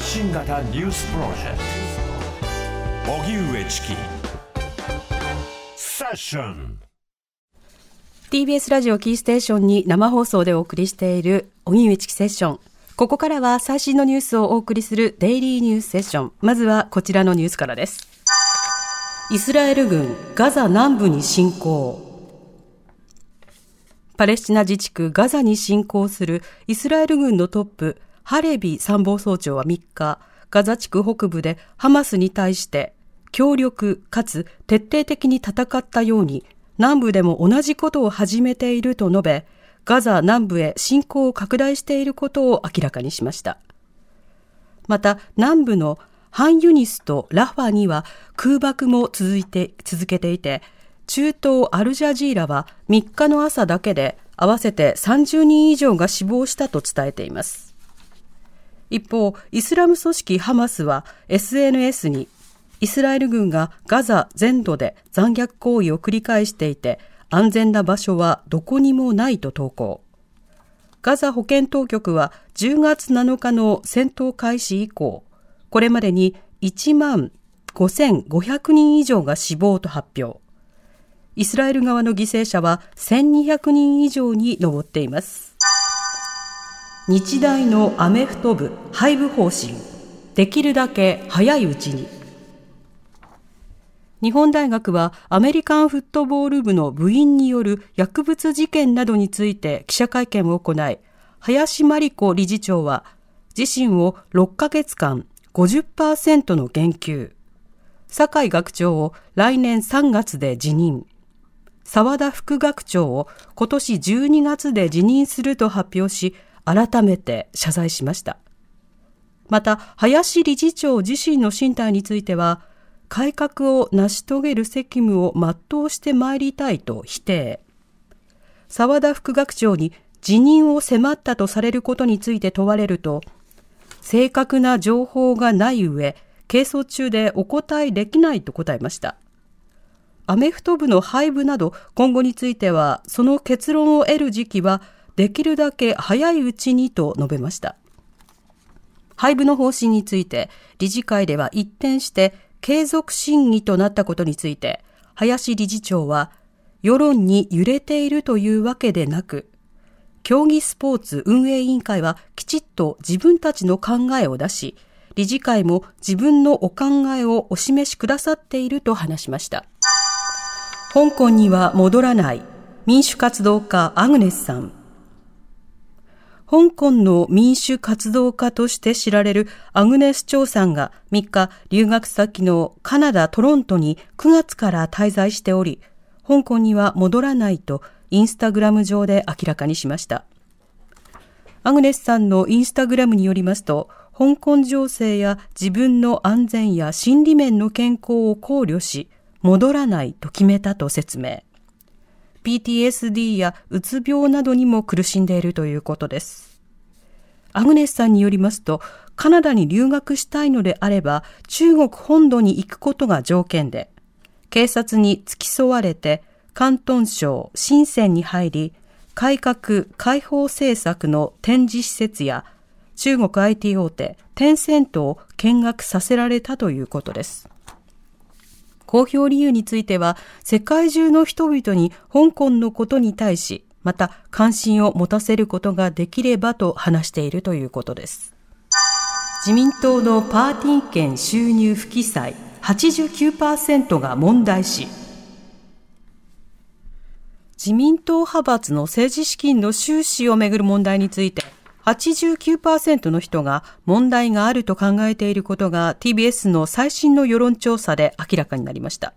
発信型ニュースプロジェクト。荻上チキ。セッション TBS ラジオキーステーションに生放送でお送りしている荻上チキセッション。ここからは最新のニュースをお送りするデイリーニュースセッション。まずはこちらのニュースからです。イスラエル軍ガザ南部に侵攻。パレスチナ自治区ガザに侵攻するイスラエル軍のトップハレビ参謀総長は3日、ガザ地区北部でハマスに対して強力かつ徹底的に戦ったように南部でも同じことを始めていると述べ、ガザ南部へ侵攻を拡大していることを明らかにしました。また南部のハンユニスとラファには空爆も続いて、続けていて、中東アルジャジーラは3日の朝だけで合わせて30人以上が死亡したと伝えています。一方、イスラム組織ハマスは SNS にイスラエル軍がガザ全土で残虐行為を繰り返していて安全な場所はどこにもないと投稿。ガザ保健当局は10月7日の戦闘開始以降、これまでに1万5500人以上が死亡と発表。イスラエル側の犠牲者は1200人以上に上っています。日大のアメフト部廃部方針。できるだけ早いうちに。日本大学はアメリカンフットボール部の部員による薬物事件などについて記者会見を行い林真理子理事長は自身を6ヶ月間50%の減給。酒井学長を来年3月で辞任。澤田副学長を今年12月で辞任すると発表し改めて謝罪しました。また、林理事長自身の進退については、改革を成し遂げる責務を全うしてまいりたいと否定。澤田副学長に辞任を迫ったとされることについて問われると、正確な情報がない上、係争中でお答えできないと答えました。アメフト部の廃部など今後については、その結論を得る時期はできるだけ早いうちにと述べました。廃部の方針について、理事会では一転して継続審議となったことについて、林理事長は、世論に揺れているというわけでなく、競技スポーツ運営委員会はきちっと自分たちの考えを出し、理事会も自分のお考えをお示しくださっていると話しました。香港には戻らない民主活動家アグネスさん。香港の民主活動家として知られるアグネス・チョウさんが3日留学先のカナダ・トロントに9月から滞在しており、香港には戻らないとインスタグラム上で明らかにしました。アグネスさんのインスタグラムによりますと、香港情勢や自分の安全や心理面の健康を考慮し、戻らないと決めたと説明。PTSD やうつ病などにも苦しんでいるということです。アグネスさんによりますと、カナダに留学したいのであれば、中国本土に行くことが条件で、警察に付き添われて、広東省深センに入り、改革開放政策の展示施設や、中国 IT 大手、テンセントを見学させられたということです。公表理由については、世界中の人々に香港のことに対し、また関心を持たせることができればと話しているということです。自民党のパーティー券収入不記載89%が問題視。自民党派閥の政治資金の収支をめぐる問題について、89%の人が問題があると考えていることが TBS の最新の世論調査で明らかになりました。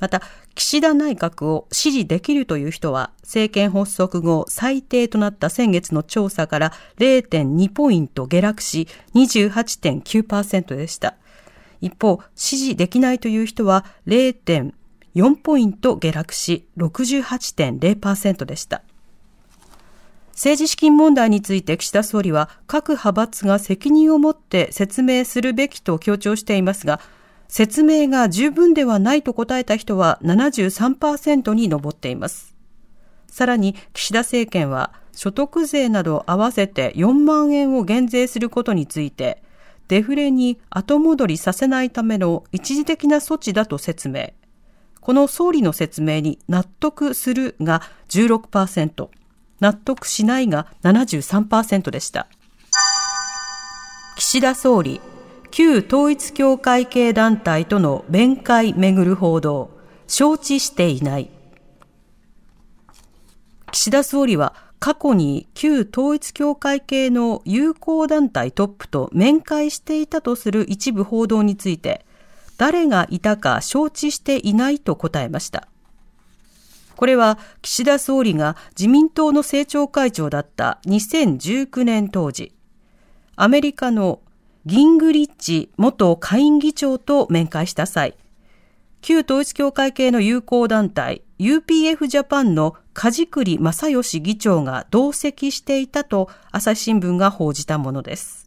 また、岸田内閣を支持できるという人は、政権発足後最低となった先月の調査から0.2ポイント下落し、28.9%でした。一方、支持できないという人は0.4ポイント下落し、68.0%でした。政治資金問題について岸田総理は各派閥が責任を持って説明するべきと強調していますが、説明が十分ではないと答えた人は73%に上っています。さらに岸田政権は所得税など合わせて4万円を減税することについて、デフレに後戻りさせないための一時的な措置だと説明。この総理の説明に納得するが16%、納得しないが73%でした。岸田総理、旧統一教会系団体との面会めぐる報道、承知していない。岸田総理は過去に旧統一教会系の友好団体トップと面会していたとする一部報道について、誰がいたか承知していないと答えました。これは岸田総理が自民党の政調会長だった2019年当時、アメリカのギングリッチ元下院議長と面会した際、旧統一教会系の友好団体 UPF ジャパンの梶栗正義議長が同席していたと朝日新聞が報じたものです。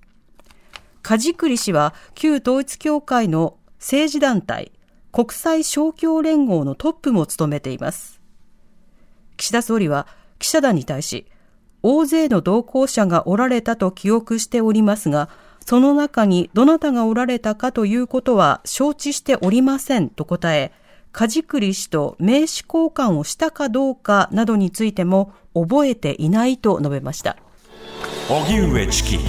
梶栗氏は旧統一教会の政治団体国際勝共連合のトップも務めています。岸田総理は記者団に対し、大勢の同行者がおられたと記憶しておりますが、その中にどなたがおられたかということは承知しておりませんと答え、梶栗氏と名刺交換をしたかどうかなどについても覚えていないと述べました。荻上チキ